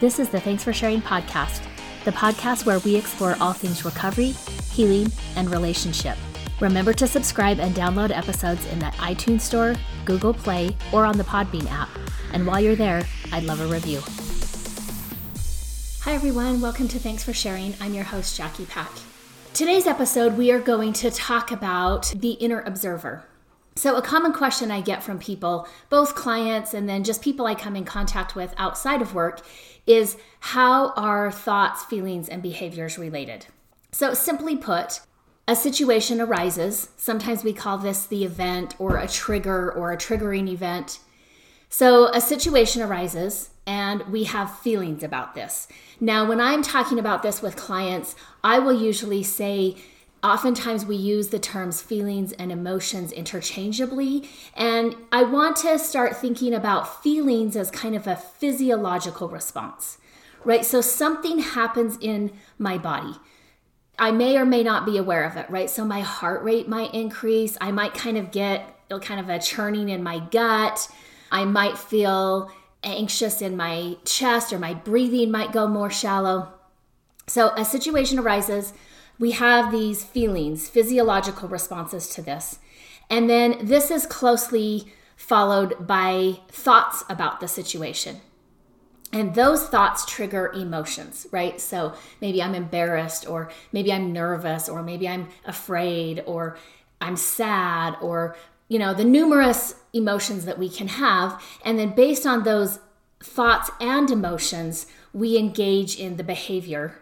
This is the Thanks for Sharing podcast, the podcast where we explore all things recovery, healing, and relationship. Remember to subscribe and download episodes in the iTunes Store, Google Play, or on the Podbean app. And while you're there, I'd love a review. Hi, everyone. Welcome to Thanks for Sharing. I'm your host, Jackie Pack. Today's episode, we are going to talk about the inner observer. So, a common question I get from people, both clients and then just people I come in contact with outside of work, is how are thoughts, feelings, and behaviors related? So, simply put, a situation arises. Sometimes we call this the event or a trigger or a triggering event. So, a situation arises and we have feelings about this. Now, when I'm talking about this with clients, I will usually say, oftentimes we use the terms feelings and emotions interchangeably. And I want to start thinking about feelings as kind of a physiological response, right? So, something happens in my body. I may or may not be aware of it, right? So my heart rate might increase. I might kind of get kind of a churning in my gut. I might feel anxious in my chest or my breathing might go more shallow. So a situation arises. We have these feelings, physiological responses to this. And then this is closely followed by thoughts about the situation. And those thoughts trigger emotions, right? So maybe I'm embarrassed, or maybe I'm nervous, or maybe I'm afraid, or I'm sad, or, you know, the numerous emotions that we can have. And then based on those thoughts and emotions, we engage in the behavior,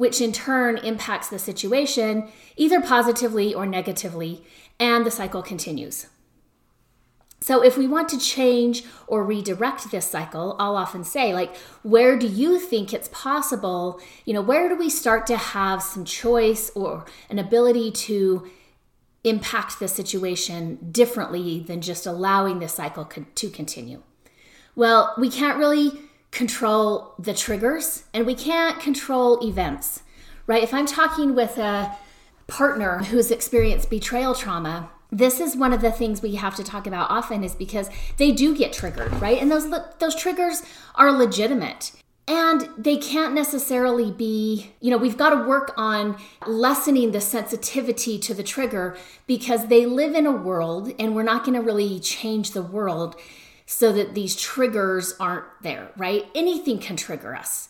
which in turn impacts the situation either positively or negatively, and the cycle continues. So, if we want to change or redirect this cycle, I'll often say, like, where do you think it's possible? You know, where do we start to have some choice or an ability to impact the situation differently than just allowing the cycle to continue? Well, we can't really control the triggers and we can't control events, right? If I'm talking with a partner who's experienced betrayal trauma, this is one of the things we have to talk about often is because they do get triggered, right? And those those triggers are legitimate. And they can't necessarily be, you know, we've got to work on lessening the sensitivity to the trigger because they live in a world and we're not going to really change the world so that these triggers aren't there, right? Anything can trigger us.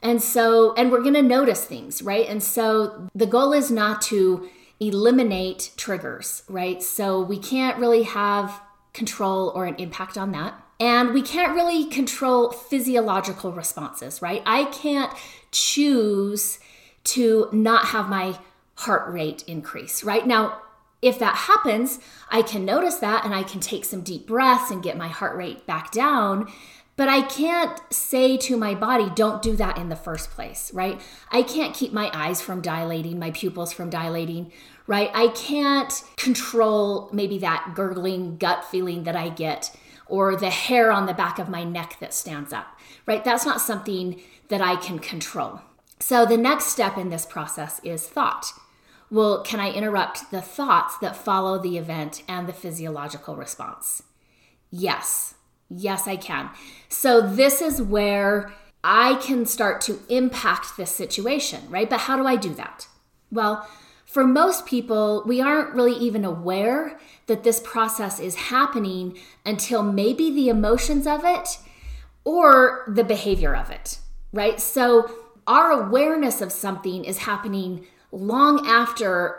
And so, and we're going to notice things, right? And so the goal is not to eliminate triggers, right? So we can't really have control or an impact on that. And we can't really control physiological responses, right? I can't choose to not have my heart rate increase, right? Now, if that happens, I can notice that and I can take some deep breaths and get my heart rate back down. But I can't say to my body, don't do that in the first place, right? I can't keep my eyes from dilating, my pupils from dilating, right? I can't control maybe that gurgling gut feeling that I get or the hair on the back of my neck that stands up, right? That's not something that I can control. So the next step in this process is thought. Well, can I interrupt the thoughts that follow the event and the physiological response? Yes. Yes, I can. So this is where I can start to impact this situation, right? But how do I do that? Well, for most people, we aren't really even aware that this process is happening until maybe the emotions of it or the behavior of it, right? So, our awareness of something is happening long after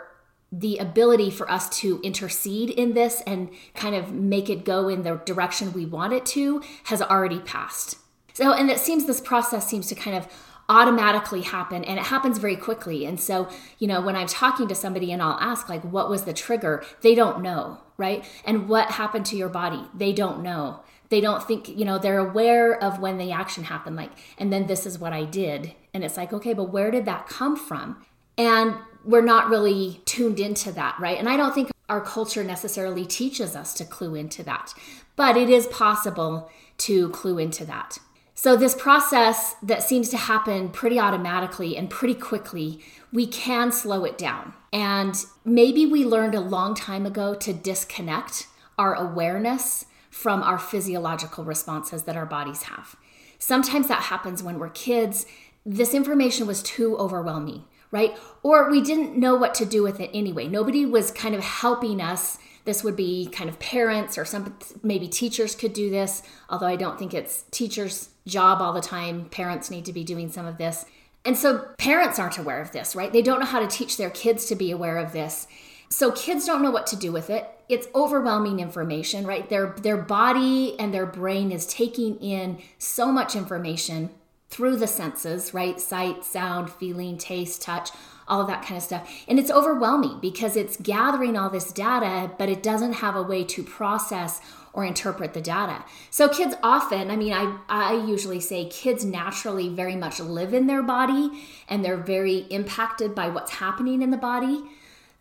the ability for us to intercede in this and kind of make it go in the direction we want it to has already passed. So, and it seems this process seems to kind of automatically happen and it happens very quickly. And so, you know, when I'm talking to somebody and I'll ask, like, what was the trigger? They don't know, right? And what happened to your body? They don't know. They don't think, you know, they're aware of when the action happened, like, and then this is what I did. And it's like, okay, but where did that come from? And we're not really tuned into that, right? And I don't think our culture necessarily teaches us to clue into that, but it is possible to clue into that. So, this process that seems to happen pretty automatically and pretty quickly, we can slow it down. And maybe we learned a long time ago to disconnect our awareness from our physiological responses that our bodies have. Sometimes that happens when we're kids. This information was too overwhelming, right? Or we didn't know what to do with it anyway. Nobody was kind of helping us. This would be kind of parents or some maybe teachers could do this, although I don't think it's teachers' job all the time. Parents need to be doing some of this. And so parents aren't aware of this, right? They don't know how to teach their kids to be aware of this. So kids don't know what to do with it. It's overwhelming information, right? Their their body and their brain is taking in so much information through the senses, right? Sight, sound, feeling, taste, touch, all that kind of stuff. And it's overwhelming because it's gathering all this data, but it doesn't have a way to process or interpret the data. So kids often, I mean, I, I usually say kids naturally very much live in their body and they're very impacted by what's happening in the body.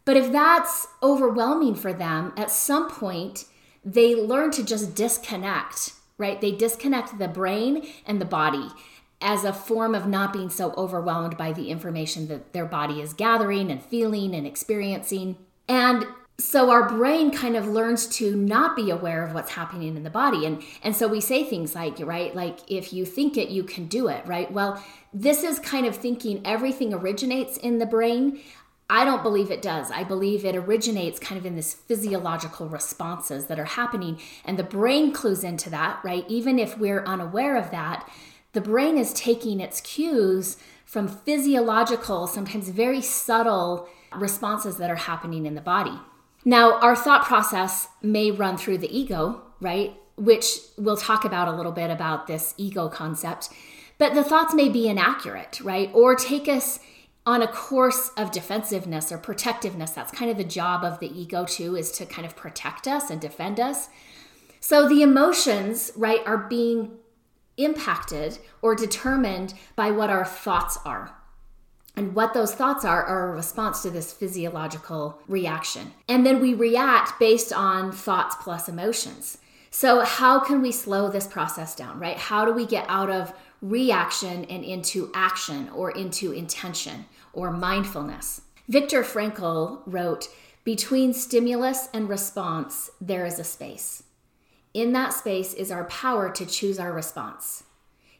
But if that's overwhelming for them, at some point, they learn to just disconnect, right? They disconnect the brain and the body as a form of not being so overwhelmed by the information that their body is gathering and feeling and experiencing. And so our brain kind of learns to not be aware of what's happening in the body and and so we say things like right like if you think it you can do it right well this is kind of thinking everything originates in the brain I don't believe it does. I believe it originates kind of in this physiological responses that are happening, and the brain clues into that, right? Even if we're unaware of that, the brain is taking its cues from physiological, sometimes very subtle responses that are happening in the body. Now, our thought process may run through the ego, right? Which we'll talk about a little bit about this ego concept, but the thoughts may be inaccurate, right? Or take us on a course of defensiveness or protectiveness. That's kind of the job of the ego, too, is to kind of protect us and defend us. So the emotions, right, are being impacted or determined by what our thoughts are. And what those thoughts are are a response to this physiological reaction. And then we react based on thoughts plus emotions. So, how can we slow this process down, right? How do we get out of reaction and into action or into intention or mindfulness? Viktor Frankl wrote, Between stimulus and response, there is a space. In that space is our power to choose our response.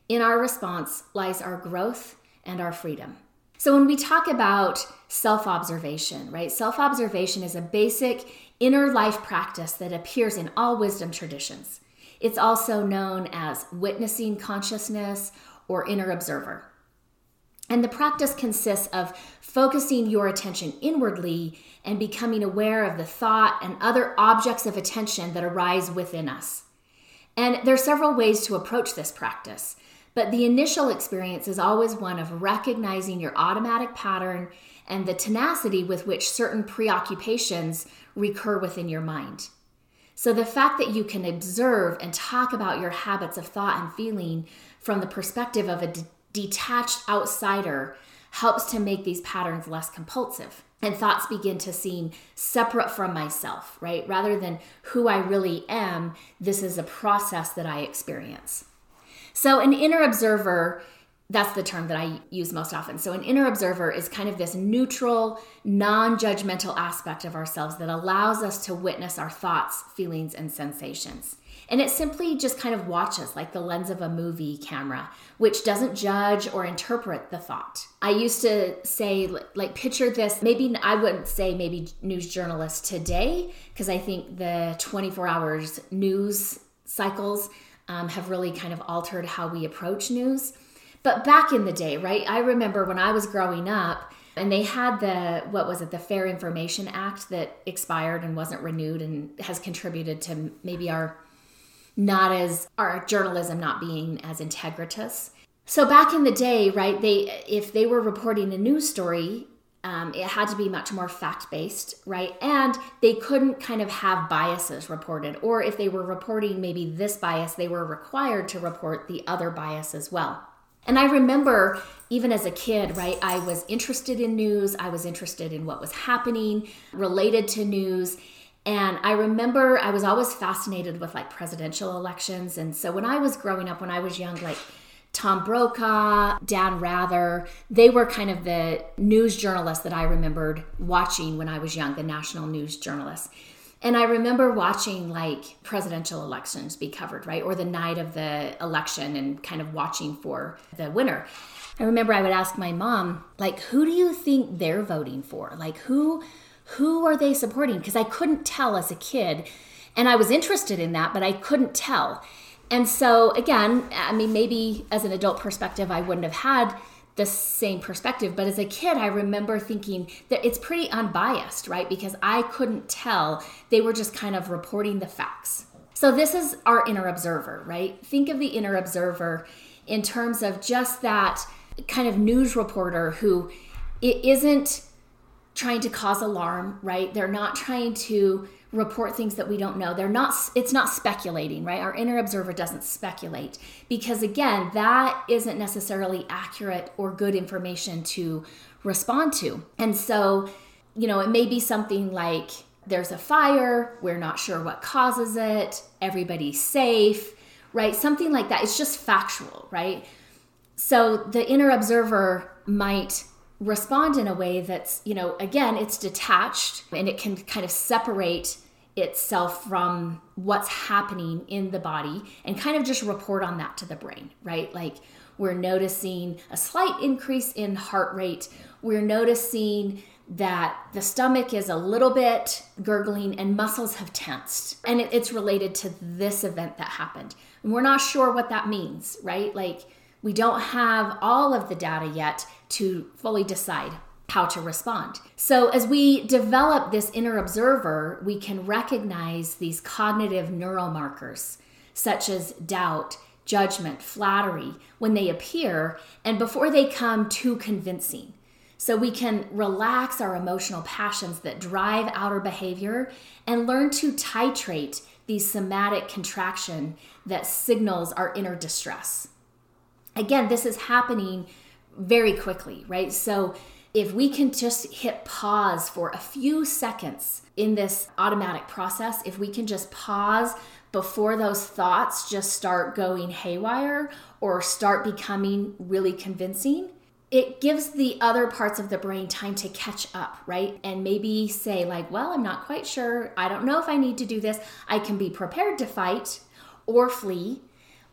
In our response lies our growth and our freedom. So, when we talk about self observation, right, self observation is a basic inner life practice that appears in all wisdom traditions. It's also known as witnessing consciousness or inner observer. And the practice consists of focusing your attention inwardly and becoming aware of the thought and other objects of attention that arise within us. And there are several ways to approach this practice. But the initial experience is always one of recognizing your automatic pattern and the tenacity with which certain preoccupations recur within your mind. So, the fact that you can observe and talk about your habits of thought and feeling from the perspective of a detached outsider helps to make these patterns less compulsive. And thoughts begin to seem separate from myself, right? Rather than who I really am, this is a process that I experience. So, an inner observer, that's the term that I use most often. So, an inner observer is kind of this neutral, non judgmental aspect of ourselves that allows us to witness our thoughts, feelings, and sensations. And it simply just kind of watches like the lens of a movie camera, which doesn't judge or interpret the thought. I used to say, like, picture this, maybe I wouldn't say maybe news journalists today, because I think the 24 hours news cycles um, have really kind of altered how we approach news. But back in the day, right? I remember when I was growing up, and they had the what was it the fair information act that expired and wasn't renewed and has contributed to maybe our not as our journalism not being as integritous so back in the day right they if they were reporting a news story um, it had to be much more fact based, right? And they couldn't kind of have biases reported. Or if they were reporting maybe this bias, they were required to report the other bias as well. And I remember even as a kid, right, I was interested in news, I was interested in what was happening related to news. And I remember I was always fascinated with like presidential elections. And so when I was growing up, when I was young, like Tom Brokaw, Dan Rather, they were kind of the news journalists that I remembered watching when I was young, the national news journalists. And I remember watching like presidential elections be covered, right? Or the night of the election and kind of watching for the winner. I remember I would ask my mom, like, who do you think they're voting for? Like, who who are they supporting? Because I couldn't tell as a kid. And I was interested in that, but I couldn't tell. And so again, I mean, maybe as an adult perspective, I wouldn't have had the same perspective. But as a kid, I remember thinking that it's pretty unbiased, right? Because I couldn't tell. They were just kind of reporting the facts. So this is our inner observer, right? Think of the inner observer in terms of just that kind of news reporter who it isn't trying to cause alarm, right? They're not trying to report things that we don't know. They're not it's not speculating, right? Our inner observer doesn't speculate because again, that isn't necessarily accurate or good information to respond to. And so, you know, it may be something like there's a fire, we're not sure what causes it, everybody's safe, right? Something like that. It's just factual, right? So the inner observer might respond in a way that's, you know, again, it's detached and it can kind of separate itself from what's happening in the body and kind of just report on that to the brain, right? Like we're noticing a slight increase in heart rate. We're noticing that the stomach is a little bit gurgling and muscles have tensed. And it's related to this event that happened. And we're not sure what that means, right? Like we don't have all of the data yet to fully decide how to respond. So, as we develop this inner observer, we can recognize these cognitive neural markers, such as doubt, judgment, flattery, when they appear and before they come too convincing. So, we can relax our emotional passions that drive outer behavior and learn to titrate these somatic contraction that signals our inner distress. Again, this is happening very quickly, right? So if we can just hit pause for a few seconds in this automatic process, if we can just pause before those thoughts just start going haywire or start becoming really convincing, it gives the other parts of the brain time to catch up, right? And maybe say, like, well, I'm not quite sure. I don't know if I need to do this. I can be prepared to fight or flee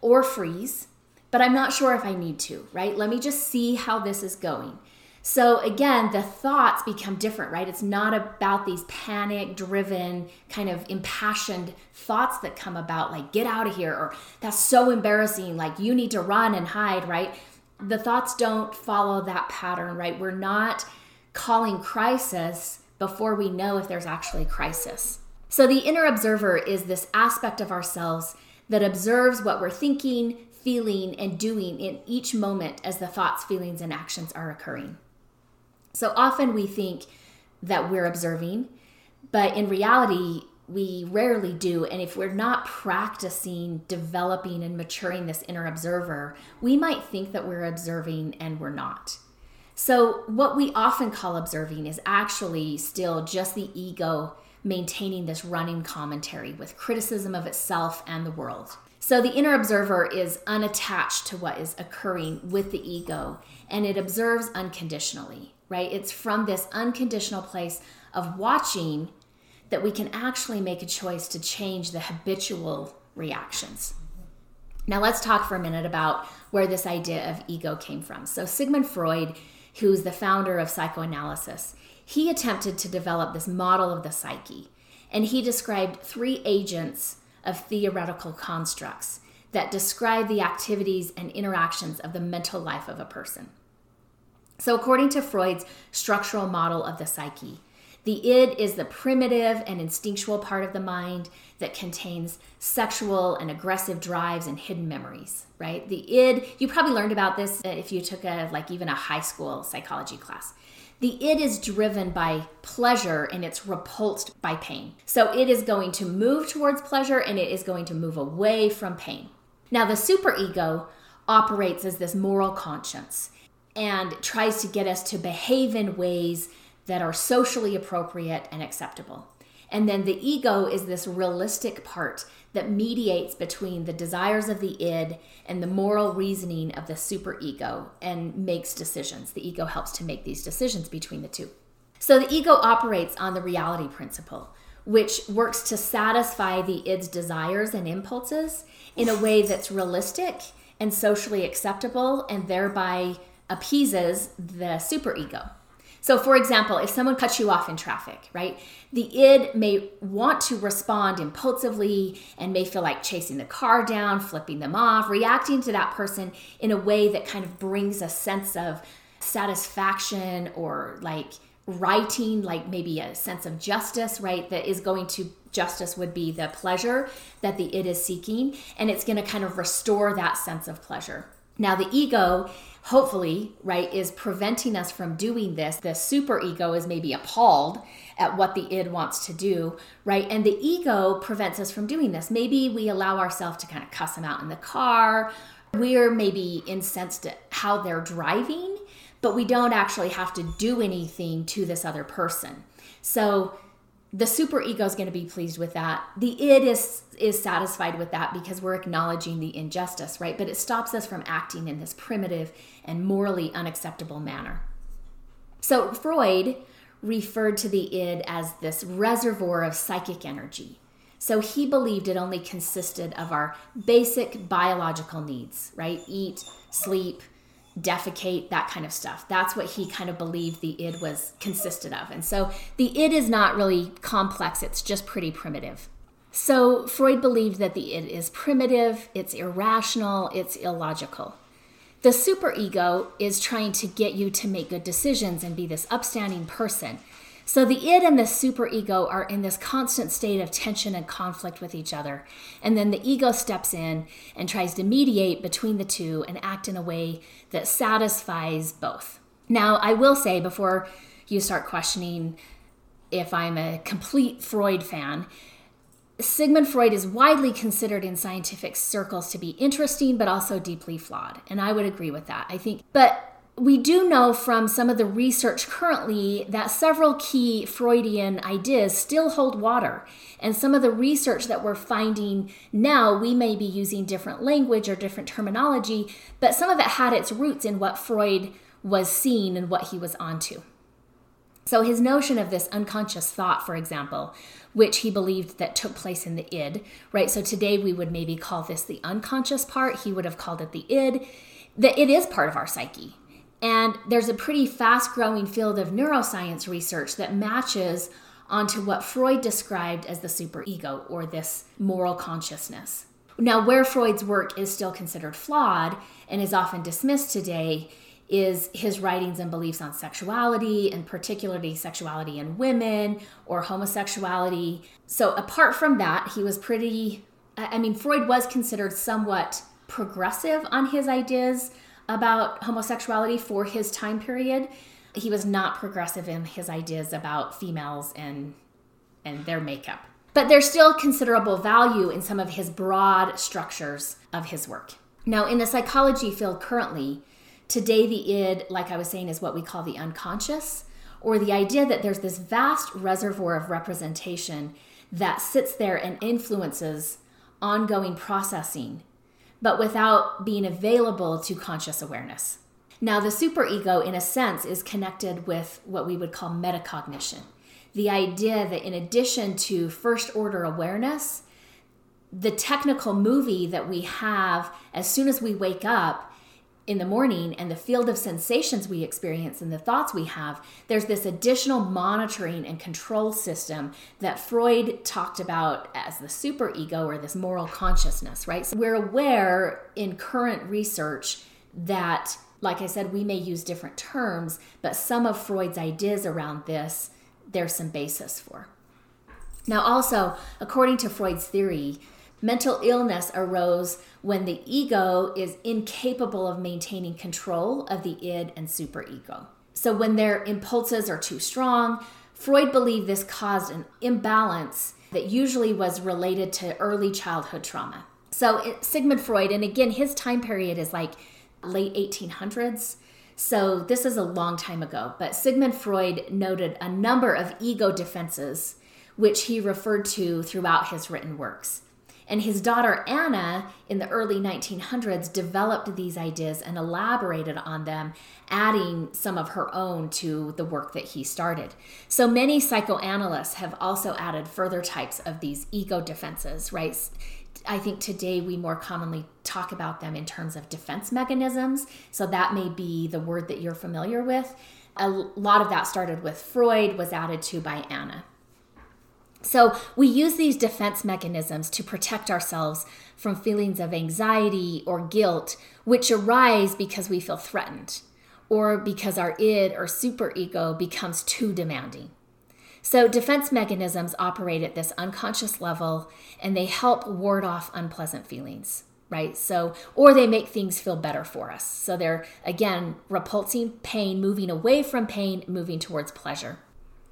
or freeze but I'm not sure if I need to, right? Let me just see how this is going. So again, the thoughts become different, right? It's not about these panic driven, kind of impassioned thoughts that come about, like, get out of here, or that's so embarrassing, like, you need to run and hide, right? The thoughts don't follow that pattern, right? We're not calling crisis before we know if there's actually crisis. So the inner observer is this aspect of ourselves that observes what we're thinking, feeling, and doing in each moment as the thoughts, feelings, and actions are occurring. So often we think that we're observing, but in reality, we rarely do. And if we're not practicing developing and maturing this inner observer, we might think that we're observing and we're not. So, what we often call observing is actually still just the ego maintaining this running commentary with criticism of itself and the world. So the inner observer is unattached to what is occurring with the ego and it observes unconditionally, right? It's from this unconditional place of watching that we can actually make a choice to change the habitual reactions. Now, let's talk for a minute about where this idea of ego came from. So, Sigmund Freud, who's the founder of psychoanalysis, he attempted to develop this model of the psyche, and he described three agents of theoretical constructs that describe the activities and interactions of the mental life of a person. So, according to Freud's structural model of the psyche, the id is the primitive and instinctual part of the mind that contains sexual and aggressive drives and hidden memories, right? The id, you probably learned about this if you took a like even a high school psychology class. The id is driven by pleasure and it's repulsed by pain. So it is going to move towards pleasure and it is going to move away from pain. Now, the superego operates as this moral conscience and tries to get us to behave in ways that are socially appropriate and acceptable. And then the ego is this realistic part that mediates between the desires of the id and the moral reasoning of the superego and makes decisions. The ego helps to make these decisions between the two. So the ego operates on the reality principle, which works to satisfy the id's desires and impulses in a way that's realistic and socially acceptable and thereby appeases the superego. So, for example, if someone cuts you off in traffic, right, the id may want to respond impulsively and may feel like chasing the car down, flipping them off, reacting to that person in a way that kind of brings a sense of satisfaction or like righting, like maybe a sense of justice, right, that is going to justice would be the pleasure that the id is seeking, and it's going to kind of restore that sense of pleasure. Now, the ego hopefully, right, is preventing us from doing this. The super ego is maybe appalled at what the id wants to do, right? And the ego prevents us from doing this. Maybe we allow ourselves to kind of cuss them out in the car. We're maybe incensed at how they're driving, but we don't actually have to do anything to this other person. So the super ego is going to be pleased with that. The id is is satisfied with that because we're acknowledging the injustice right? But it stops us from acting in this primitive and morally unacceptable manner. So freud referred to the id as this reservoir of psychic energy. So he believed it only consisted of our basic biological needs right? Eat sleep defecate, that kind of stuff. That's what he kind of believed the id was consisted of. And so the id is not really complex, it's just pretty primitive. So Freud believed that the id is primitive, it's irrational, it's illogical. The superego is trying to get you to make good decisions and be this upstanding person. So the id and the superego are in this constant state of tension and conflict with each other. And then the ego steps in and tries to mediate between the two and act in a way that satisfies both. Now, I will say before you start questioning if I'm a complete Freud fan, Sigmund Freud is widely considered in scientific circles to be interesting but also deeply flawed. And I would agree with that. I think, but we do know from some of the research currently that several key Freudian ideas still hold water. And some of the research that we're finding now, we may be using different language or different terminology, but some of it had its roots in what Freud was seeing and what he was onto. So his notion of this unconscious thought, for example, which he believed that took place in the id, right? So today we would maybe call this the unconscious part. He would have called it the id. That it is part of our psyche and there's a pretty fast growing field of neuroscience research that matches onto what Freud described as the superego or this moral consciousness. Now, where Freud's work is still considered flawed and is often dismissed today is his writings and beliefs on sexuality, and particularly sexuality in women or homosexuality. So, apart from that, he was pretty, I mean, Freud was considered somewhat progressive on his ideas about homosexuality for his time period. He was not progressive in his ideas about females and and their makeup. But there's still considerable value in some of his broad structures of his work. Now, in the psychology field currently, today the id, like I was saying, is what we call the unconscious, or the idea that there's this vast reservoir of representation that sits there and influences ongoing processing but without being available to conscious awareness. Now, the superego, in a sense, is connected with what we would call metacognition the idea that in addition to first order awareness, the Technicolor movie that we have as soon as we wake up in the morning and the field of sensations we experience and the thoughts we have, there's this additional monitoring and control system that Freud talked about as the superego or this moral consciousness, right? So we're aware in current research that, like I said, we may use different terms, but some of Freud's ideas around this, there's some basis for. Now, also, according to Freud's theory, Mental illness arose when the ego is incapable of maintaining control of the id and superego. So, when their impulses are too strong, Freud believed this caused an imbalance that usually was related to early childhood trauma. So, it, Sigmund Freud, and again, his time period is like late 1800s. So, this is a long time ago, but Sigmund Freud noted a number of ego defenses, which he referred to throughout his written works. And his daughter Anna in the early 1900s developed these ideas and elaborated on them, adding some of her own to the work that he started. So many psychoanalysts have also added further types of these ego defenses, right? I think today we more commonly talk about them in terms of defense mechanisms. So that may be the word that you're familiar with. A lot of that started with Freud, was added to by Anna. So we use these defense mechanisms to protect ourselves from feelings of anxiety or guilt, which arise because we feel threatened or because our id or superego becomes too demanding. So, defense mechanisms operate at this unconscious level and they help ward off unpleasant feelings, right? So, or they make things feel better for us. So, they're again repulsing pain, moving away from pain, moving towards pleasure.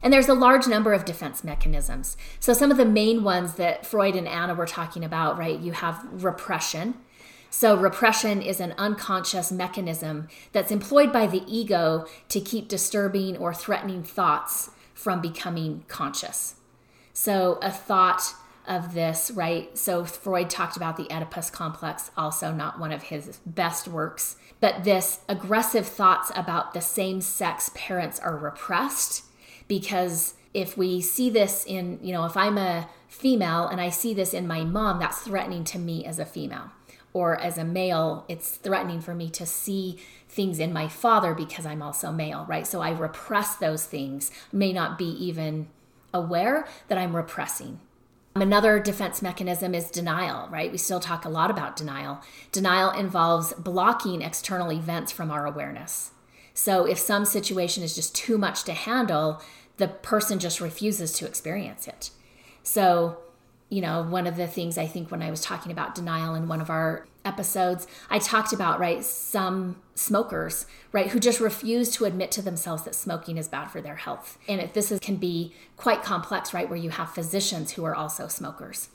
And there's a large number of defense mechanisms. So, some of the main ones that Freud and Anna were talking about, right? You have repression. So, repression is an unconscious mechanism that's employed by the ego to keep disturbing or threatening thoughts from becoming conscious. So, a thought of this, right? So, Freud talked about the Oedipus complex, also not one of his best works, but this aggressive thoughts about the same sex parents are repressed because if we see this in, you know, if I'm a female and I see this in my mom, that's threatening to me as a female. Or as a male, it's threatening for me to see things in my father because I'm also male, right? So I repress those things, may not be even aware that I'm repressing. Another defense mechanism is denial, right? We still talk a lot about denial. Denial involves blocking external events from our awareness. So if some situation is just too much to handle, the person just refuses to experience it. So, you know, one of the things I think when I was talking about denial in one of our episodes, I talked about, right, some smokers, right, who just refuse to admit to themselves that smoking is bad for their health. And if this is, can be quite complex, right, where you have physicians who are also smokers.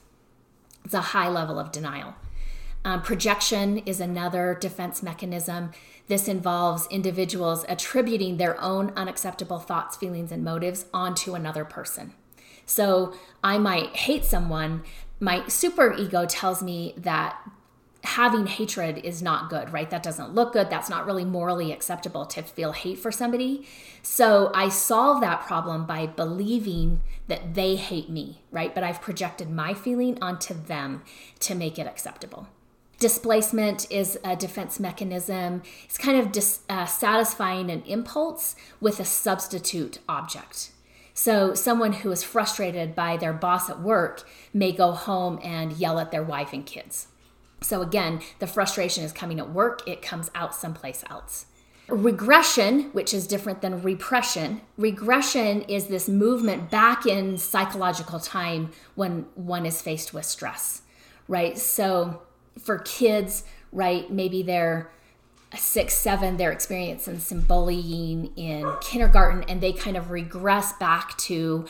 It's a high level of denial. Um, projection is another defense mechanism. This involves individuals attributing their own unacceptable thoughts, feelings, and motives onto another person. So I might hate someone. My super ego tells me that having hatred is not good, right? That doesn't look good. That's not really morally acceptable to feel hate for somebody. So I solve that problem by believing that they hate me, right? But I've projected my feeling onto them to make it acceptable. Displacement is a defense mechanism. It's kind of dis, uh, satisfying an impulse with a substitute object. So, someone who is frustrated by their boss at work may go home and yell at their wife and kids. So, again, the frustration is coming at work, it comes out someplace else. Regression, which is different than repression, regression is this movement back in psychological time when one is faced with stress, right? So, for kids, right, maybe they're six, seven, they're experiencing some bullying in kindergarten and they kind of regress back to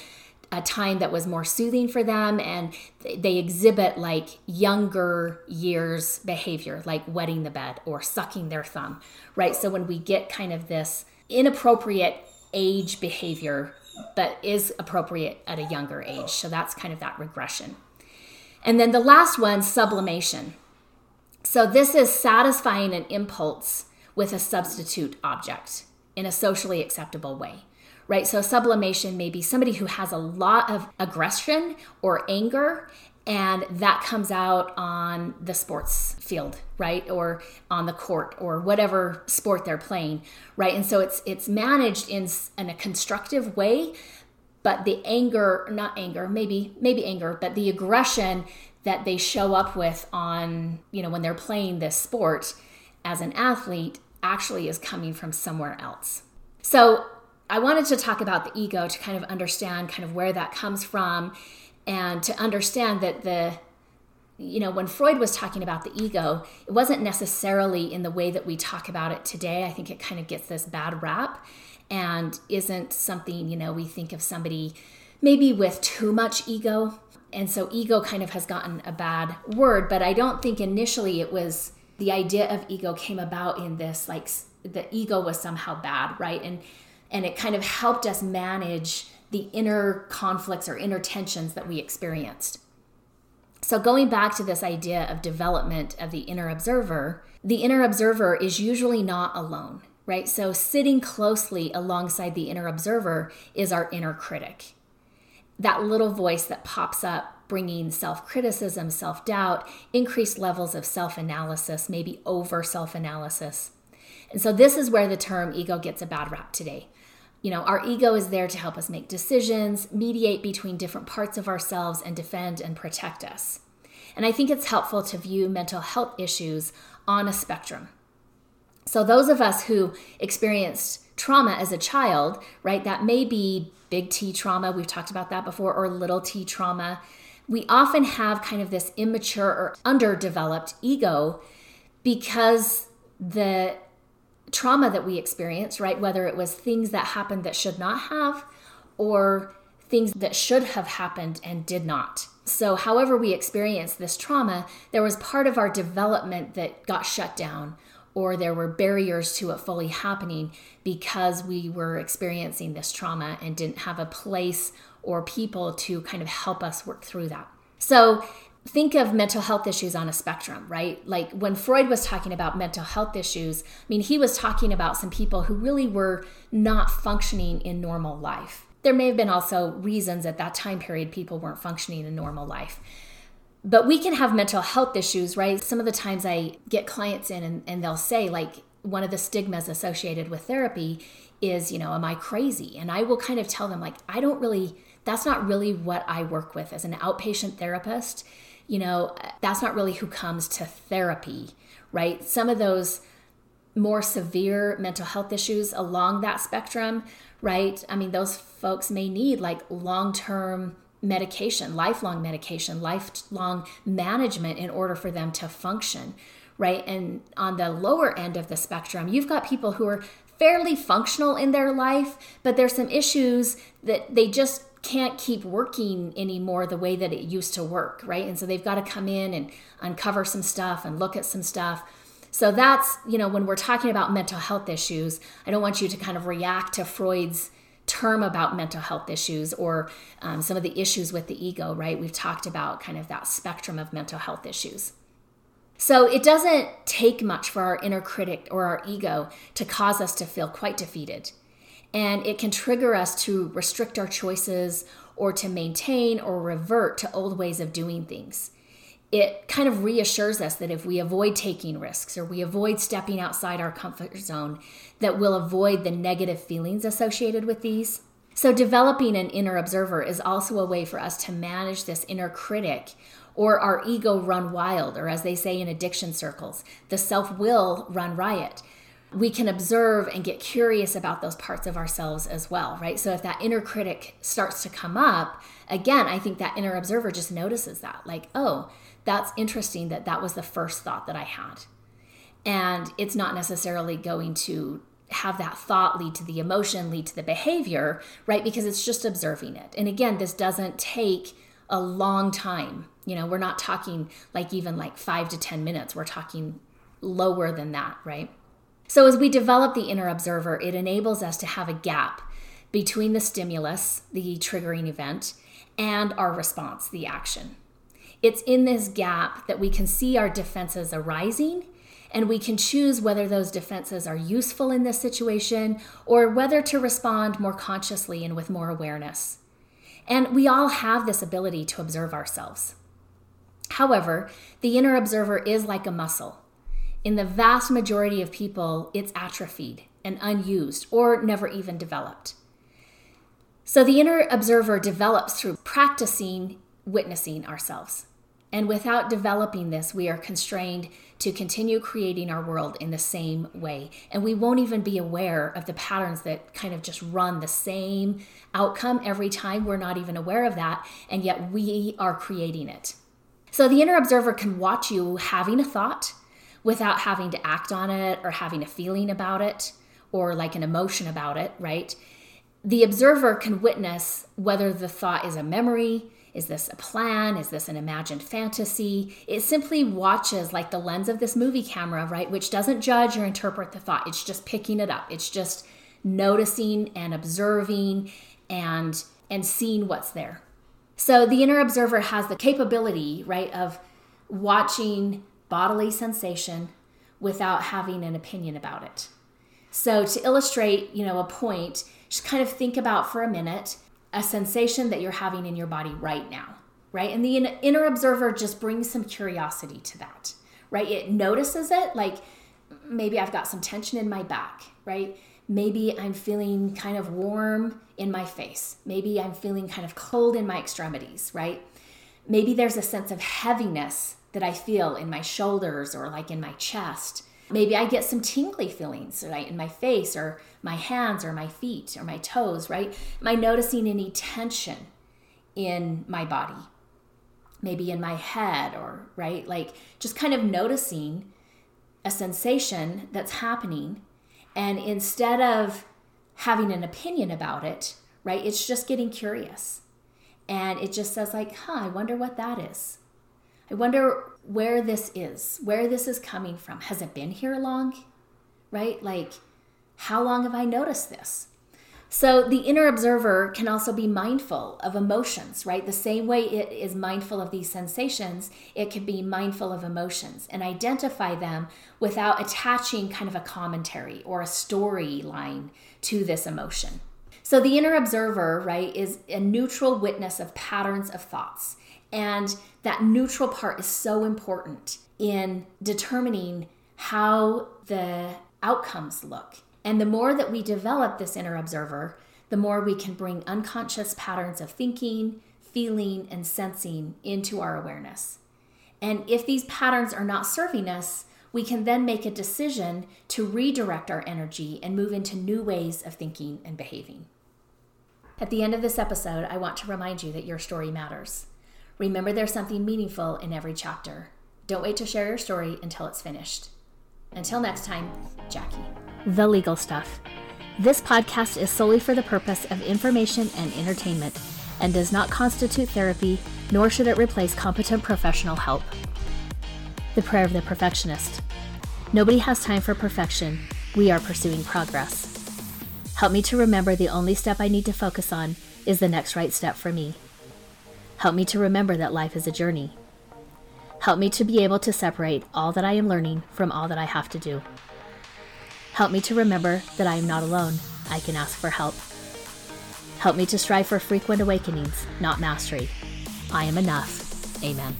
a time that was more soothing for them and they exhibit like younger years behavior like wetting the bed or sucking their thumb right? So when we get kind of this inappropriate age behavior but is appropriate at a younger age. So that's kind of that regression. And then the last one sublimation so this is satisfying an impulse with a substitute object in a socially acceptable way. Right? So sublimation may be somebody who has a lot of aggression or anger and that comes out on the sports field right or on the court or whatever sport they're playing right and so it's it's managed in, in a constructive way but the anger not anger maybe maybe anger but the aggression that they show up with on, you know, when they're playing this sport as an athlete actually is coming from somewhere else. So I wanted to talk about the ego to kind of understand kind of where that comes from and to understand that the you know, when Freud was talking about the ego, it wasn't necessarily in the way that we talk about it today. I think it kind of gets this bad rap and isn't something, you know, we think of somebody maybe with too much ego and so ego kind of has gotten a bad word, but I don't think initially it was the idea of ego came about in this like the ego was somehow bad, right? And and it kind of helped us manage the inner conflicts or inner tensions that we experienced. So, going back to this idea of development of the inner observer, the inner observer is usually not alone, right? So, sitting closely alongside the inner observer is our inner critic. That little voice that pops up, bringing self criticism, self doubt, increased levels of self analysis, maybe over self analysis. And so, this is where the term ego gets a bad rap today. You know, our ego is there to help us make decisions, mediate between different parts of ourselves, and defend and protect us. And I think it's helpful to view mental health issues on a spectrum. So, those of us who experienced trauma as a child, right, that may be big T trauma, we've talked about that before, or little t trauma, we often have kind of this immature or underdeveloped ego because the trauma that we experience, right? Whether it was things that happened that should not have or things that should have happened and did not. So, however, we experienced this trauma, there was part of our development that got shut down, or there were barriers to it fully happening because we were experiencing this trauma and didn't have a place or people to kind of help us work through that. So, think of mental health issues on a spectrum, right? Like when Freud was talking about mental health issues, I mean, he was talking about some people who really were not functioning in normal life. There may have been also reasons at that time period people weren't functioning in normal life. But we can have mental health issues, right? Some of the times I get clients in and, and they'll say, like, one of the stigmas associated with therapy is, you know, am I crazy? And I will kind of tell them, like, I don't really, that's not really what I work with as an outpatient therapist you know, that's not really who comes to therapy, right? Some of those more severe mental health issues along that spectrum, right? I mean, those folks may need like long term medication, lifelong medication, lifelong management in order for them to function, right? And on the lower end of the spectrum, you've got people who are fairly functional in their life, but there's some issues that they just can't keep working anymore the way that it used to work, right? And so they've got to come in and uncover some stuff and look at some stuff. So that's, you know, when we're talking about mental health issues, I don't want you to kind of react to Freud's term about mental health issues or um, some of the issues with the ego, right? We've talked about kind of that spectrum of mental health issues. So it doesn't take much for our inner critic or our ego to cause us to feel quite defeated and it can trigger us to restrict our choices or to maintain or revert to old ways of doing things. It kind of reassures us that if we avoid taking risks or we avoid stepping outside our comfort zone, that we'll avoid the negative feelings associated with these. So, developing an inner observer is also a way for us to manage this inner critic or our ego run wild, or as they say in addiction circles, the self will run riot we can observe and get curious about those parts of ourselves as well, right? So if that inner critic starts to come up, again, I think that inner observer just notices that, like, oh, that's interesting that that was the first thought that I had. And it's not necessarily going to have that thought lead to the emotion, lead to the behavior, right? Because it's just observing it. And again, this doesn't take a long time. You know, we're not talking like even like five to 10 minutes, we're talking lower than that, right? So, as we develop the inner observer, it enables us to have a gap between the stimulus, the triggering event, and our response, the action. It's in this gap that we can see our defenses arising and we can choose whether those defenses are useful in this situation or whether to respond more consciously and with more awareness. And we all have this ability to observe ourselves. However, the inner observer is like a muscle in the vast majority of people, it's atrophied and unused or never even developed. So the inner observer develops through practicing witnessing ourselves. And without developing this, we are constrained to continue creating our world in the same way. And we won't even be aware of the patterns that kind of just run the same outcome every time. We're not even aware of that. And yet we are creating it. So the inner observer can watch you having a thought without having to act on it or having a feeling about it or like an emotion about it, right? The observer can witness whether the thought is a memory, is this a plan? Is this an imagined fantasy? It simply watches like the lens of this movie camera, right? Which doesn't judge or interpret the thought. It's just picking it up. It's just noticing and observing and and seeing what's there. So the inner observer has the capability, right, of watching bodily sensation without having an opinion about it. So to illustrate, you know, a point, just kind of think about for a minute a sensation that you're having in your body right now, right? And the inner observer just brings some curiosity to that, right? It notices it, like maybe I've got some tension in my back, right? Maybe I'm feeling kind of warm in my face. Maybe I'm feeling kind of cold in my extremities, right? Maybe there's a sense of heaviness that I feel in my shoulders or like in my chest. Maybe I get some tingly feelings, right, in my face or my hands or my feet or my toes, right? Am I noticing any tension in my body? Maybe in my head or, right? Like just kind of noticing a sensation that's happening. And instead of having an opinion about it, right, it's just getting curious. And it just says, like, huh, I wonder what that is. I wonder where this is, where this is coming from. Has it been here long? Right? Like, how long have I noticed this? So the inner observer can also be mindful of emotions, right? The same way it is mindful of these sensations, it can be mindful of emotions and identify them without attaching kind of a commentary or a storyline to this emotion. So the inner observer, right, is a neutral witness of patterns of thoughts. And that neutral part is so important in determining how the outcomes look. And the more that we develop this inner observer, the more we can bring unconscious patterns of thinking, feeling, and sensing into our awareness. And if these patterns are not serving us, we can then make a decision to redirect our energy and move into new ways of thinking and behaving. At the end of this episode, I want to remind you that your story matters. Remember, there's something meaningful in every chapter. Don't wait to share your story until it's finished. Until next time, Jackie. The Legal Stuff. This podcast is solely for the purpose of information and entertainment and does not constitute therapy, nor should it replace competent professional help. The Prayer of the Perfectionist. Nobody has time for perfection. We are pursuing progress. Help me to remember the only step I need to focus on is the next right step for me. Help me to remember that life is a journey. Help me to be able to separate all that I am learning from all that I have to do. Help me to remember that I am not alone. I can ask for help. Help me to strive for frequent awakenings, not mastery. I am enough. Amen.